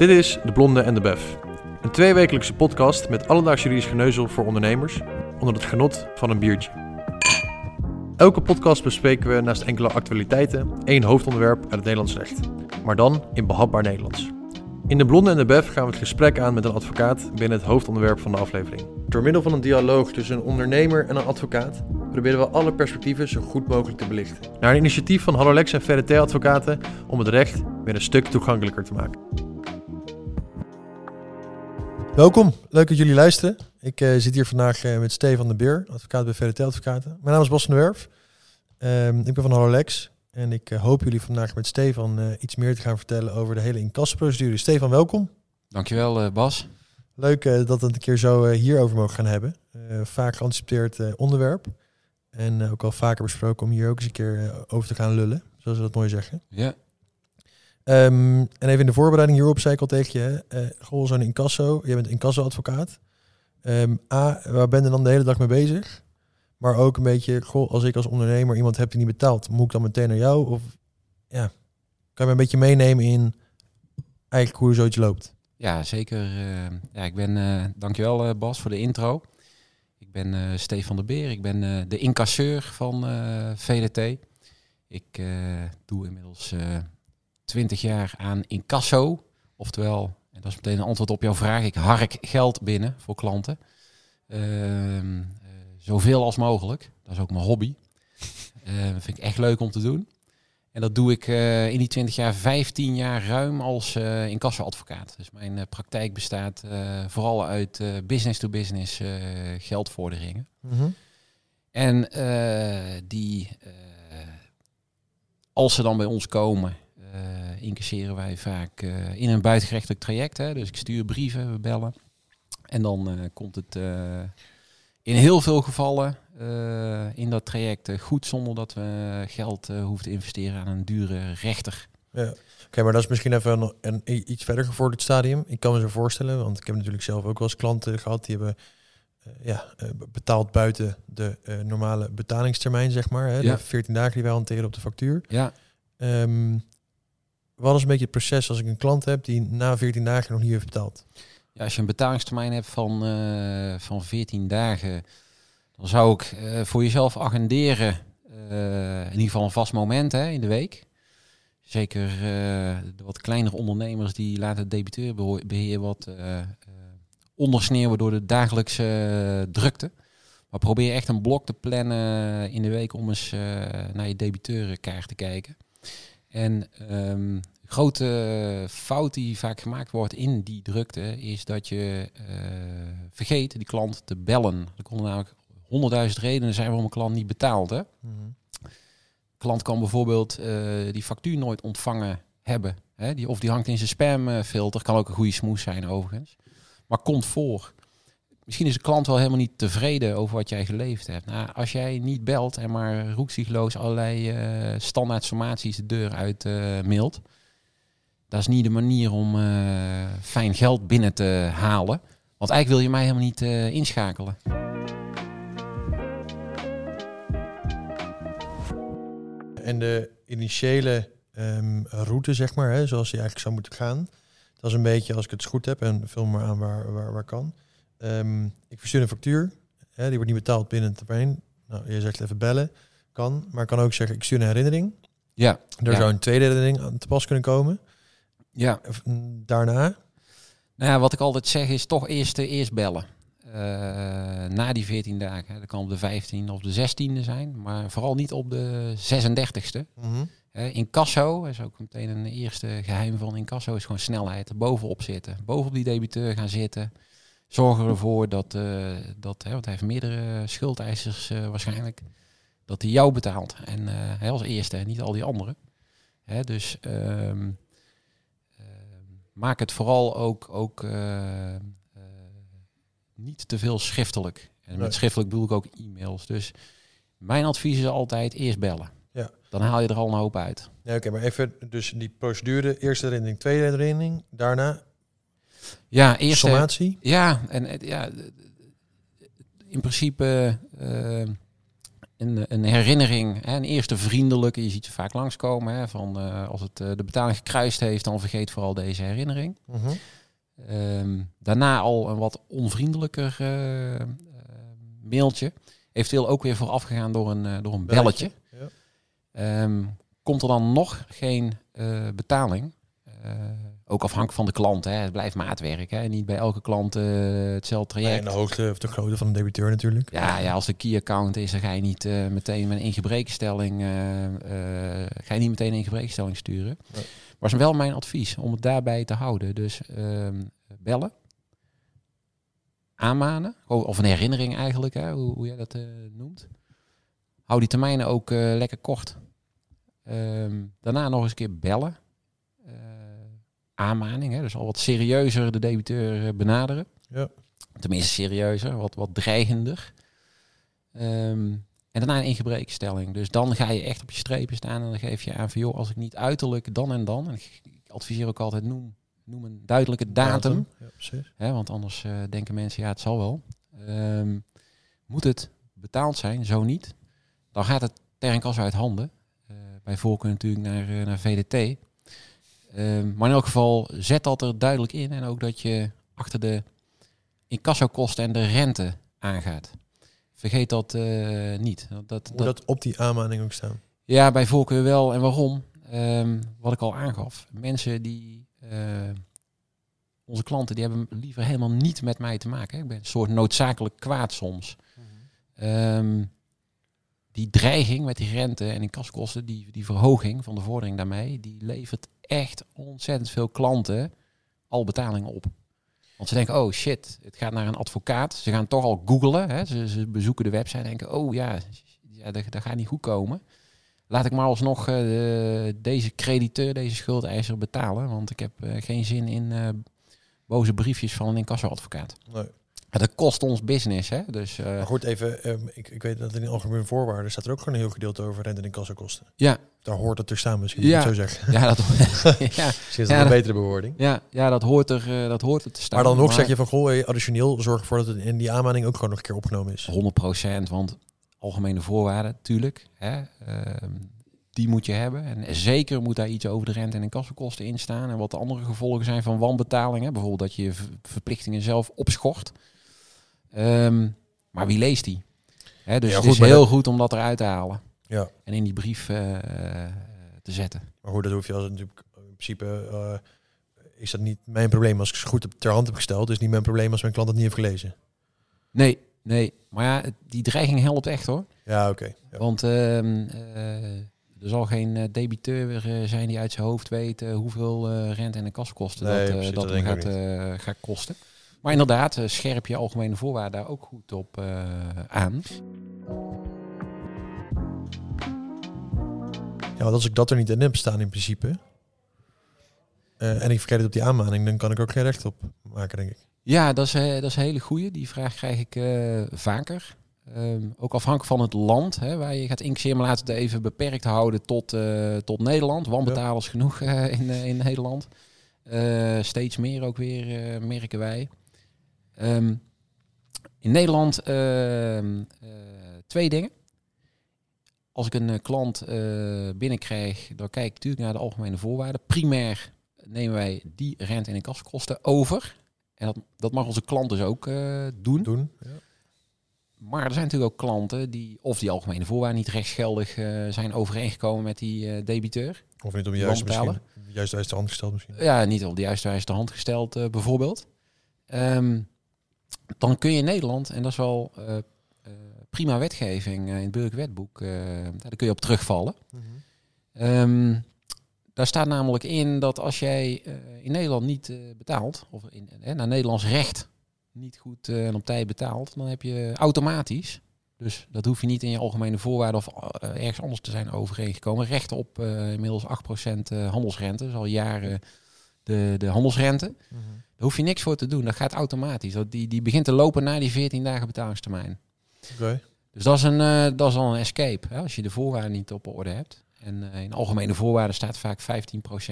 Dit is De Blonde en de Bef. Een tweewekelijkse podcast met alledaags juridisch geneuzel voor ondernemers onder het genot van een biertje. Elke podcast bespreken we naast enkele actualiteiten één hoofdonderwerp uit het Nederlands recht, maar dan in behapbaar Nederlands. In De Blonde en de Bef gaan we het gesprek aan met een advocaat binnen het hoofdonderwerp van de aflevering. Door middel van een dialoog tussen een ondernemer en een advocaat proberen we alle perspectieven zo goed mogelijk te belichten. Naar een initiatief van Hallolex en VRT Advocaten om het recht weer een stuk toegankelijker te maken. Welkom, leuk dat jullie luisteren. Ik eh, zit hier vandaag eh, met Stefan de Beer, advocaat bij VRT Advocaten. Mijn naam is Bas van der Werf. Ehm, ik ben van Hallolex en ik eh, hoop jullie vandaag met Stefan iets meer te gaan vertellen over de hele incassoprocedure. Stefan, welkom. Dankjewel Bas. Leuk dat we het een keer zo hierover mogen gaan hebben. vaak geanticipeerd onderwerp. En ook al vaker besproken om hier ook eens een keer over te gaan lullen. Zoals we dat mooi zeggen. Ja. Um, en even in de voorbereiding hierop zei ik al tegen je. Uh, goh, zo'n incasso. Je bent incasso-advocaat. Um, A, waar ben je dan de hele dag mee bezig? Maar ook een beetje, goh, als ik als ondernemer iemand heb die niet betaalt, moet ik dan meteen naar jou? Of ja, kan je me een beetje meenemen in eigenlijk hoe zoiets loopt? Ja, zeker. Uh, ja, ik ben, uh, dankjewel uh, Bas voor de intro. Ik ben Stefan de Beer, ik ben de incasseur van VDT. Ik doe inmiddels 20 jaar aan incasso, oftewel, en dat is meteen een antwoord op jouw vraag, ik hark geld binnen voor klanten. Ehm, zoveel als mogelijk, dat is ook mijn hobby. dat vind ik echt leuk om te doen. En dat doe ik uh, in die 20 jaar, 15 jaar ruim als uh, incassoadvocaat. Dus mijn uh, praktijk bestaat vooral uit business-to-business geldvorderingen. -hmm. En die, als ze dan bij ons komen, incasseren wij vaak in een buitengerechtelijk traject. Hè. Dus ik stuur brieven, we bellen. En dan komt het in heel veel gevallen in dat traject goed zonder dat we geld hoeven te investeren aan een dure rechter. Ja. Oké, okay, maar dat is misschien even een, een, iets verder gevorderd stadium. Ik kan me zo voorstellen, want ik heb natuurlijk zelf ook wel eens klanten gehad die hebben ja, betaald buiten de normale betalingstermijn, zeg maar. Hè, ja. De 14 dagen die wij hanteren op de factuur. Ja. Um, wat is een beetje het proces als ik een klant heb die na 14 dagen nog niet heeft betaald? Ja, als je een betalingstermijn hebt van, van 14 dagen dan zou ik uh, voor jezelf agenderen, uh, in ieder geval een vast moment hè, in de week. Zeker de wat kleinere ondernemers die laten het debiteur wat ondersneeuwen door de dagelijkse drukte. Maar probeer echt een blok te plannen in de week om eens naar je debiteurenkaart te kijken. En um, grote fout die vaak gemaakt wordt in die drukte is dat je vergeet die klant te bellen. Er konden namelijk honderdduizend redenen zijn waarom een klant niet betaalt. Hè? Mm Klant kan bijvoorbeeld uh, die factuur nooit ontvangen hebben. Hè? Die, of die hangt in zijn spamfilter. Kan ook een goede smoes zijn overigens. Maar komt voor. Misschien is de klant wel helemaal niet tevreden over wat jij geleverd hebt. Nou, als jij niet belt en maar roekzichtloos allerlei uh, standaard sommaties de deur uit uh, mailt. Dat is niet de manier om fijn geld binnen te halen. Want eigenlijk wil je mij helemaal niet inschakelen. En de initiële um, route, zeg maar, hè, zoals die eigenlijk zou moeten gaan. Dat is een beetje, als ik het goed heb, en vul maar aan waar, waar, waar kan. Um, ik verstuur een factuur, hè, die wordt niet betaald binnen een termijn. Nou, je zegt even bellen, kan. Maar kan ook zeggen, ik stuur een herinnering. Ja. Er ja. zou een tweede herinnering aan te pas kunnen komen. Ja. Daarna? Nou ja, wat ik altijd zeg is toch eerst, eerst bellen. Uh, na die 14 dagen. Dat kan op de 15 of de 16e zijn, maar vooral niet op de 36e. Mm -hmm. uh, in Casso is ook meteen een eerste geheim van in Casso is gewoon snelheid. Bovenop zitten. Bovenop die debiteur gaan zitten. Zorgen ervoor dat, uh, dat hè, want hij heeft meerdere schuldeisers waarschijnlijk, dat hij jou betaalt. En hè, als eerste en niet al die anderen. Hè, dus um, maak het vooral ook, ook niet te veel schriftelijk. En met schriftelijk bedoel ik ook e-mails. Dus mijn advies is altijd eerst bellen. Ja. Dan haal je er al een hoop uit. Ja, oké, maar even dus die procedure, eerste herinnering, tweede herinnering, daarna ja, eerste sommatie. Ja, en ja, in principe uh, een, een herinnering, hè, een eerste vriendelijke, je ziet ze vaak langskomen, hè, van eh, als het eh, de betaling gekruist heeft, dan vergeet vooral deze herinnering. Mhm. Ehm, daarna al een wat onvriendelijker eh, eh, mailtje. Eventueel ook weer voorafgegaan door een, eh, door een belletje. Ja. Ehm, komt er dan nog geen eh, betaling? Eh, ook afhankelijk van de klant. Hè. Het blijft maatwerk. Hè. Niet bij elke klant eh, hetzelfde Nee, traject. en de hoogte of de grootte van de debiteur natuurlijk. Ja, ja, als de key-account is, dan ga je niet eh, meteen met een ingebrekenstelling, ga je niet meteen een ingebrekenstelling sturen. Nee. Maar is wel mijn advies om het daarbij te houden. Dus ehm, bellen, aanmanen, o- of een herinnering eigenlijk, hè, hoe, hoe jij dat noemt. Hou die termijnen ook lekker kort. Ehm, daarna nog eens een keer bellen. Aanmaning, hè, dus al wat serieuzer de debiteur eh, benaderen. Ja. Tenminste serieuzer, wat, wat dreigender. Ehm, en daarna een ingebrekenstelling. Dus dan ga je echt op je strepen staan en dan geef je aan van joh, als ik niet uiterlijk dan en dan, en ik, ik adviseer ook altijd noem, noem een duidelijke datum. Ja, precies. Hè, want anders eh, denken mensen, ja, het zal wel. Ehm, moet het betaald zijn, zo niet. Dan gaat het ter incasso uit handen. Eh, bij voorkeur natuurlijk naar, naar VDT. Ehm, maar in elk geval, zet dat er duidelijk in. En ook dat je achter de incassokosten en de rente aangaat. Vergeet dat eh, niet. Dat, dat, Moet dat op die aanmaning ook staan? ja, bij voorkeur wel. En waarom? Ehm, wat ik al aangaf. Mensen die... eh, onze klanten die hebben liever helemaal niet met mij te maken. hè. Ik ben een soort noodzakelijk kwaad soms. Ehm, die dreiging met die rente en in kaskosten, die, die verhoging van de vordering daarmee, die levert echt ontzettend veel klanten al betalingen op. Want ze denken, oh shit, het gaat naar een advocaat. Ze gaan toch al googlen. Ze, ze bezoeken de website en denken, oh ja, ja dat, gaat niet goed komen. Laat ik maar alsnog eh, de- deze crediteur, deze schuldeiser betalen. Want ik heb eh, geen zin in eh, boze briefjes van een incassoadvocaat. Nee. Dat kost ons business, hè? Dus eh, Maar goed, even, ehm, ik, ik weet dat in de algemene voorwaarden staat er ook gewoon een heel gedeelte over rente en kassakosten. ja, Daar hoort het te staan misschien, Ja. zo zeggen. ja, dat, ja, Ja, een betere bewoording. ja, ja, dat hoort er, eh, dat hoort er te staan. Maar dan nog zeg je van, goh, additioneel zorg ervoor dat het in die aanmaning ook gewoon nog een keer opgenomen is. 100% want algemene voorwaarden, tuurlijk, hè, ehm, die moet je hebben. En zeker moet daar iets over de rente en kassenkosten in staan. En wat de andere gevolgen zijn van wanbetalingen. Bijvoorbeeld dat je je ver- verplichtingen zelf opschort. Ehm, maar wie leest die? Hè, dus Ja, het goed, is heel dat- goed om dat eruit te halen. Ja. En in die brief eh, te zetten. Maar goed, dat hoef je als natuurlijk in principe eh, is dat niet mijn probleem als ik ze goed ter hand heb gesteld. Is niet mijn probleem als mijn klant het niet heeft gelezen. Nee, nee. Maar ja, die dreiging helpt echt hoor. Ja, oké. Ja. Want ehm, eh, er zal geen eh, debiteur eh, zijn die uit zijn hoofd weet eh, hoeveel eh, rente en de kaskosten Nee, dat, eh, dat, dat gaat, eh, gaat kosten. Maar inderdaad, eh, scherp je algemene voorwaarden daar ook goed op eh, aan. ja, want als ik dat er niet in heb staan in principe. eh, en ik verkeerd het op die aanmaning, dan kan ik ook geen recht op maken, denk ik. Ja, dat is, dat is een hele goeie. Die vraag krijg ik vaker. Ehm, ook afhankelijk van het land hè, waar je gaat incasseren. Maar laten we het even beperkt houden tot, tot Nederland. Wanbetalers genoeg eh, in, in Nederland. Steeds meer ook weer, merken wij. Ehm, in Nederland ehm, eh, twee dingen. Als ik een eh, klant eh, binnenkrijg, dan kijk ik natuurlijk naar de algemene voorwaarden. Primair nemen wij die rente- en inkassenkosten over. En dat, dat mag onze klant dus ook doen. Doen. Ja. Maar er zijn natuurlijk ook klanten die of die algemene voorwaarden niet rechtsgeldig eh, zijn overeengekomen met die debiteur. Of niet op de juiste, misschien, juist de hand gesteld misschien. Ja, niet op de juiste wijze de hand gesteld bijvoorbeeld. Ehm, dan kun je in Nederland, en dat is wel eh, eh, prima wetgeving eh, in het burgerwetboek, daar kun je op terugvallen. Mhm. Ehm, daar staat namelijk in dat als jij in Nederland niet betaalt, of in, naar Nederlands recht niet goed en op tijd betaalt, dan heb je automatisch, dus dat hoef je niet in je algemene voorwaarden of ergens anders te zijn overeengekomen, recht op inmiddels 8% eh, handelsrente, dus al jaren de, de handelsrente. Mhm. Daar hoef je niks voor te doen, dat gaat automatisch. Dat, die, die begint te lopen na die 14 dagen betalingstermijn. Oké. Dus dat is, een, eh, dat is al een escape, hè, als je de voorwaarden niet op orde hebt. En eh, in algemene voorwaarden staat vaak 15%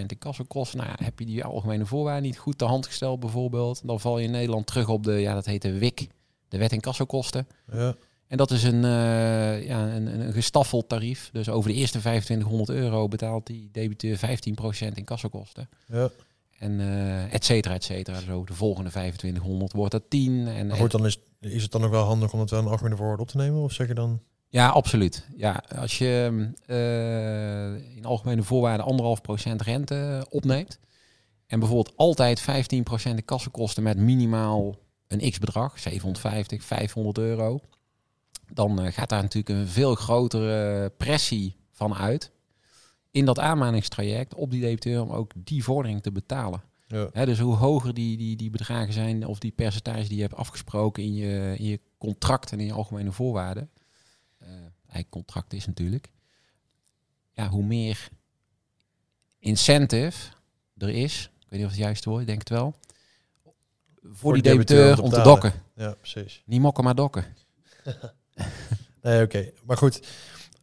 in kassenkosten. Nou ja, heb je die algemene voorwaarden niet goed te hand gesteld bijvoorbeeld, dan val je in Nederland terug op de, ja dat heet de WIC, de wet in kassenkosten. Ja. En dat is een, uh, ja, een, een gestaffeld tarief. Dus over de eerste 2500 euro betaalt die debiteur 15% in kassakosten. Ja. En uh, et cetera, et cetera. Zo de volgende 2500 wordt dat 10. En, goed, dan is, is het dan ook wel handig om het wel een algemene voorwoord op te nemen? Of zeg je dan... Ja, absoluut. Ja, als je uh, in algemene voorwaarden anderhalf procent rente opneemt en bijvoorbeeld altijd 15% de kassenkosten met minimaal een x-bedrag, 750, 500 euro, dan uh, gaat daar natuurlijk een veel grotere pressie van uit in dat aanmaningstraject op die debiteur om ook die vordering te betalen. Ja. dus hoe hoger die, die, die bedragen zijn of die percentage die je hebt afgesproken in je, in je contract en in je algemene voorwaarden, eigenlijk contract is natuurlijk, ja, hoe meer incentive er is, ik weet niet of het juiste woord, ik denk het wel, voor, die debiteur om te, dokken. Ja, precies. Niet mokken, maar dokken. nee, oké. Maar goed,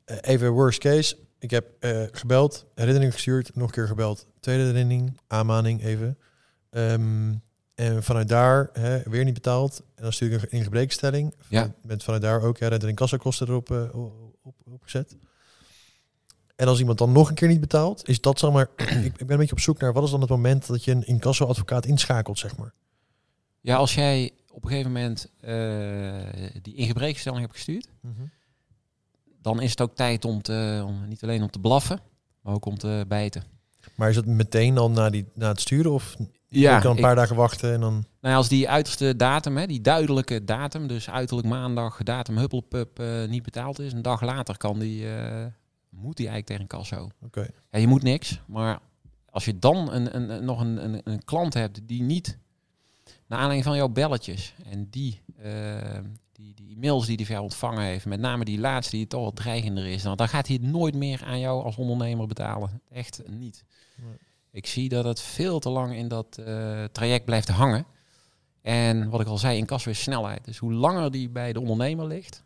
eh, even worst case. Ik heb uh, gebeld, herinnering gestuurd, nog een keer gebeld. Tweede herinnering, aanmaning even. Ehm, en vanuit daar hè, weer niet betaald. En dan stuur ik een ingebrekenstelling. Ja. Met vanuit daar ook ja, en kassakosten erop uh, op, opgezet. En als iemand dan nog een keer niet betaalt, is dat zeg maar. ik, ben een beetje op zoek naar wat is dan het moment dat je een incassoadvocaat inschakelt, zeg maar. Ja, als jij op een gegeven moment uh, die ingebrekenstelling hebt gestuurd, dan is het ook tijd om, te, om niet alleen om te blaffen, maar ook om te bijten. Maar is het meteen al na, die, na het sturen of ja, je kan een paar dagen wachten en dan... Nou ja, als die uiterste datum, hè, die duidelijke datum, dus uiterlijk maandag, datum huppelpup, uh, niet betaald is, een dag later kan die, uh, moet die eigenlijk tegen kasso. Oké. Ja, je moet niks, maar als je dan een, een, nog een, een, een klant hebt die niet, naar aanleiding van jouw belletjes en die, uh, die, die mails die hij van ontvangen heeft, met name die laatste die toch wat dreigender is, dan, dan gaat hij het nooit meer aan jou als ondernemer betalen. Echt niet. Nee. Ik zie dat het veel te lang in dat uh, traject blijft hangen. En wat ik al zei, in kasso is snelheid. Dus hoe langer die bij de ondernemer ligt,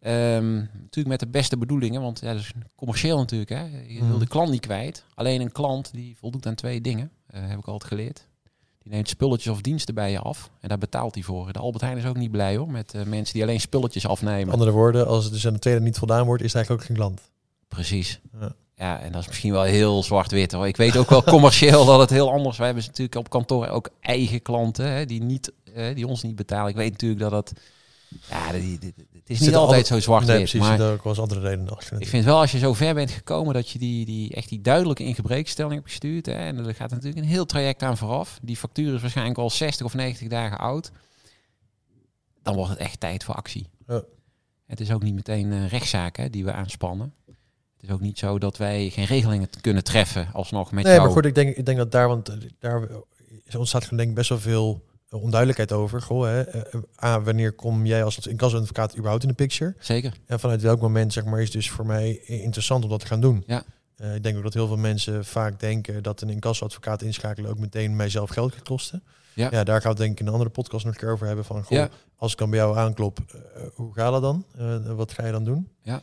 um, natuurlijk met de beste bedoelingen, want ja, dat is commercieel natuurlijk. Hè. Je wil de klant niet kwijt. Alleen een klant die voldoet aan twee dingen, uh, heb ik altijd geleerd. Die neemt spulletjes of diensten bij je af en daar betaalt hij voor. De Albert Heijn is ook niet blij hoor, met uh, mensen die alleen spulletjes afnemen. Andere woorden, als het dus aan de tweede niet voldaan wordt, is het eigenlijk ook geen klant. Precies. Ja. Ja, en dat is misschien wel heel zwart-wit hoor. Ik weet ook wel commercieel dat het heel anders is. We hebben natuurlijk op kantoor ook eigen klanten hè, die, niet, eh, die ons niet betalen. Ik weet natuurlijk dat dat... Ja, het is niet altijd zo zwart-wit. Nee, precies. Maar wel eens andere redenen. Ik vind wel als je zo ver bent gekomen dat je die, die, echt die duidelijke ingebreekstelling hebt gestuurd. Hè, en er gaat natuurlijk een heel traject aan vooraf. Die factuur is waarschijnlijk al 60 of 90 dagen oud. Dan wordt het echt tijd voor actie. Ja. Het is ook niet meteen uh, rechtszaken die we aanspannen. Het is ook niet zo dat wij geen regelingen kunnen treffen alsnog met nee, jou. maar goed, ik denk, ik denk dat daar, want daar ontstaat denk ik best wel veel onduidelijkheid over. Goh, hè, A, wanneer kom jij als incassoadvocaat überhaupt in de picture? Zeker. En vanuit welk moment, zeg maar, is dus voor mij interessant om dat te gaan doen? Ja. Uh, ik denk ook dat heel veel mensen vaak denken dat een incassoadvocaat inschakelen ook meteen mijzelf geld gaat kosten. Ja. ja, daar gaan we denk ik in een andere podcast nog een keer over hebben. Van, goh, Ja. als ik dan bij jou aanklop, uh, hoe gaat dat dan? Uh, wat ga je dan doen? Ja.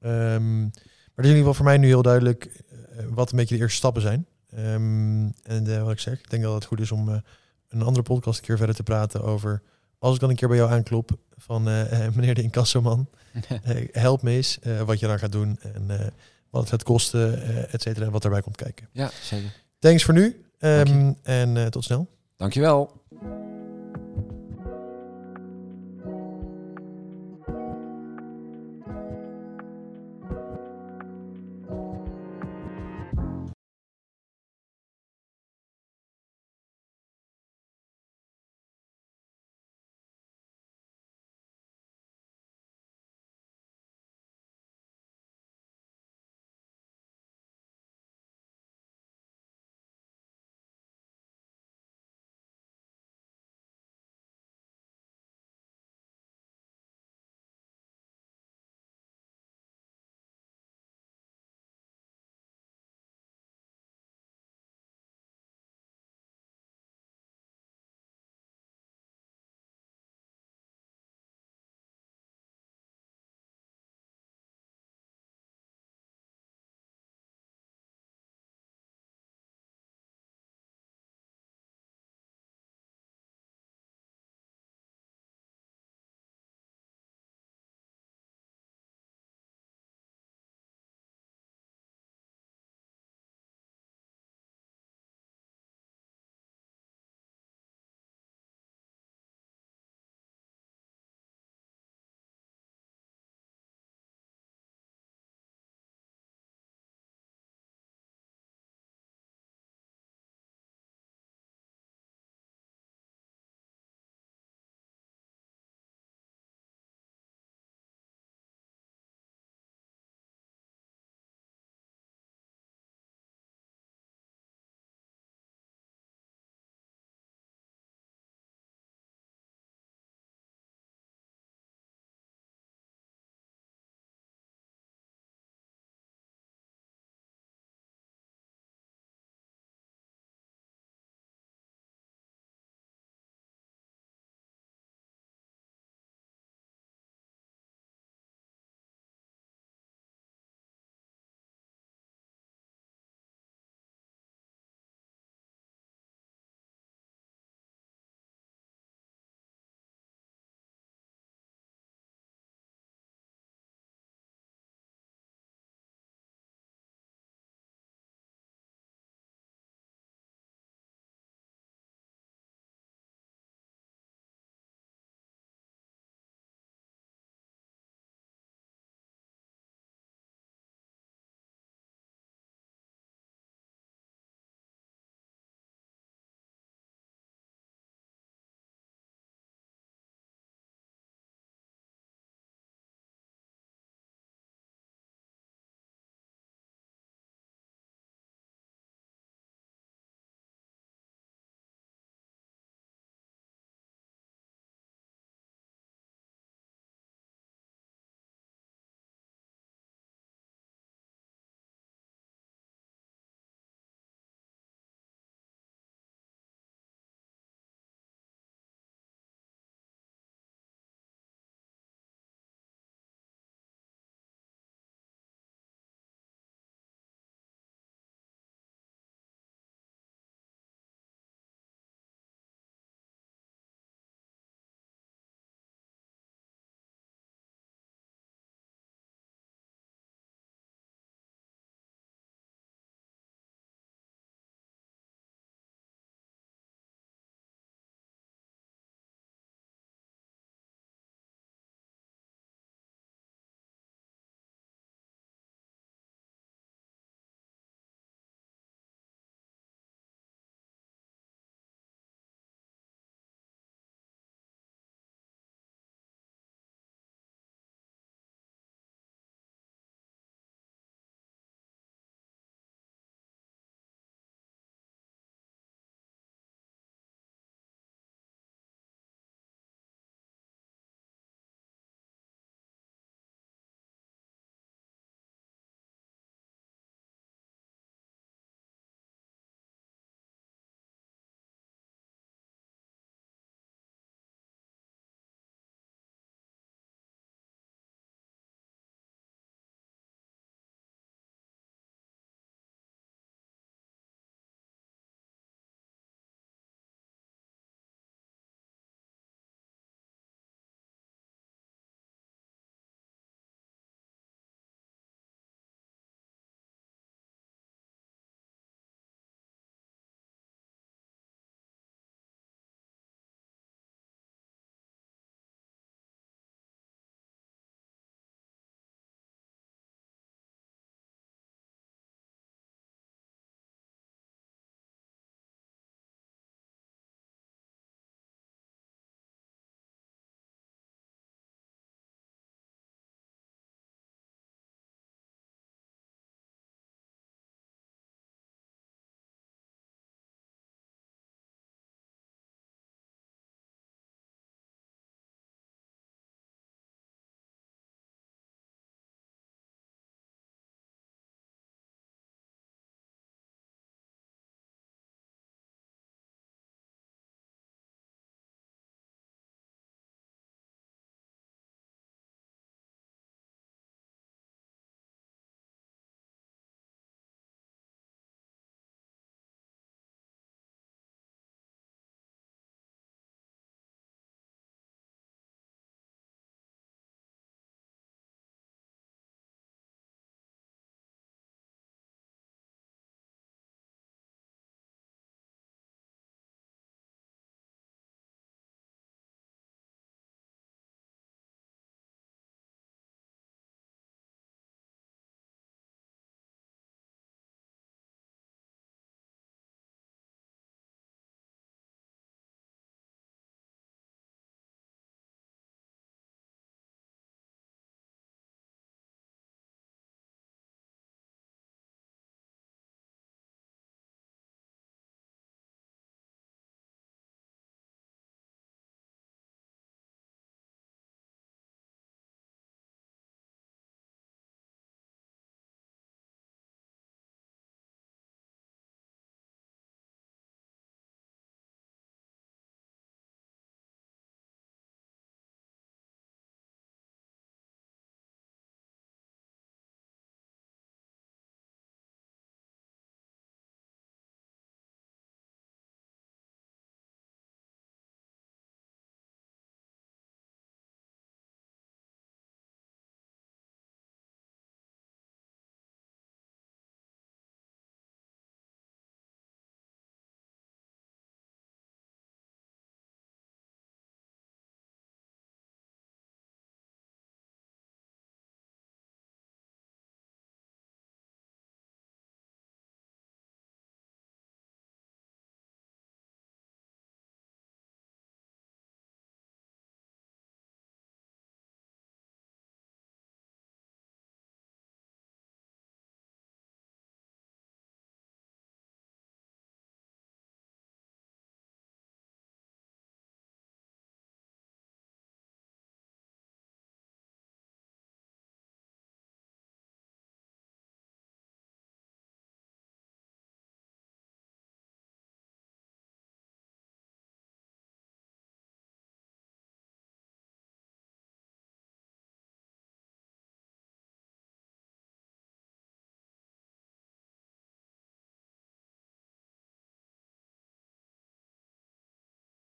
Um, maar het is in ieder geval voor mij nu heel duidelijk wat een beetje de eerste stappen zijn. Um, en wat ik zeg, ik denk dat het goed is om een andere podcast een keer verder te praten over... Als ik dan een keer bij jou aanklop van meneer de incassoman, help me eens wat je dan gaat doen en wat het gaat kosten, et cetera, en wat daarbij komt kijken. Ja, zeker. Thanks voor nu um, en tot snel. Dankjewel.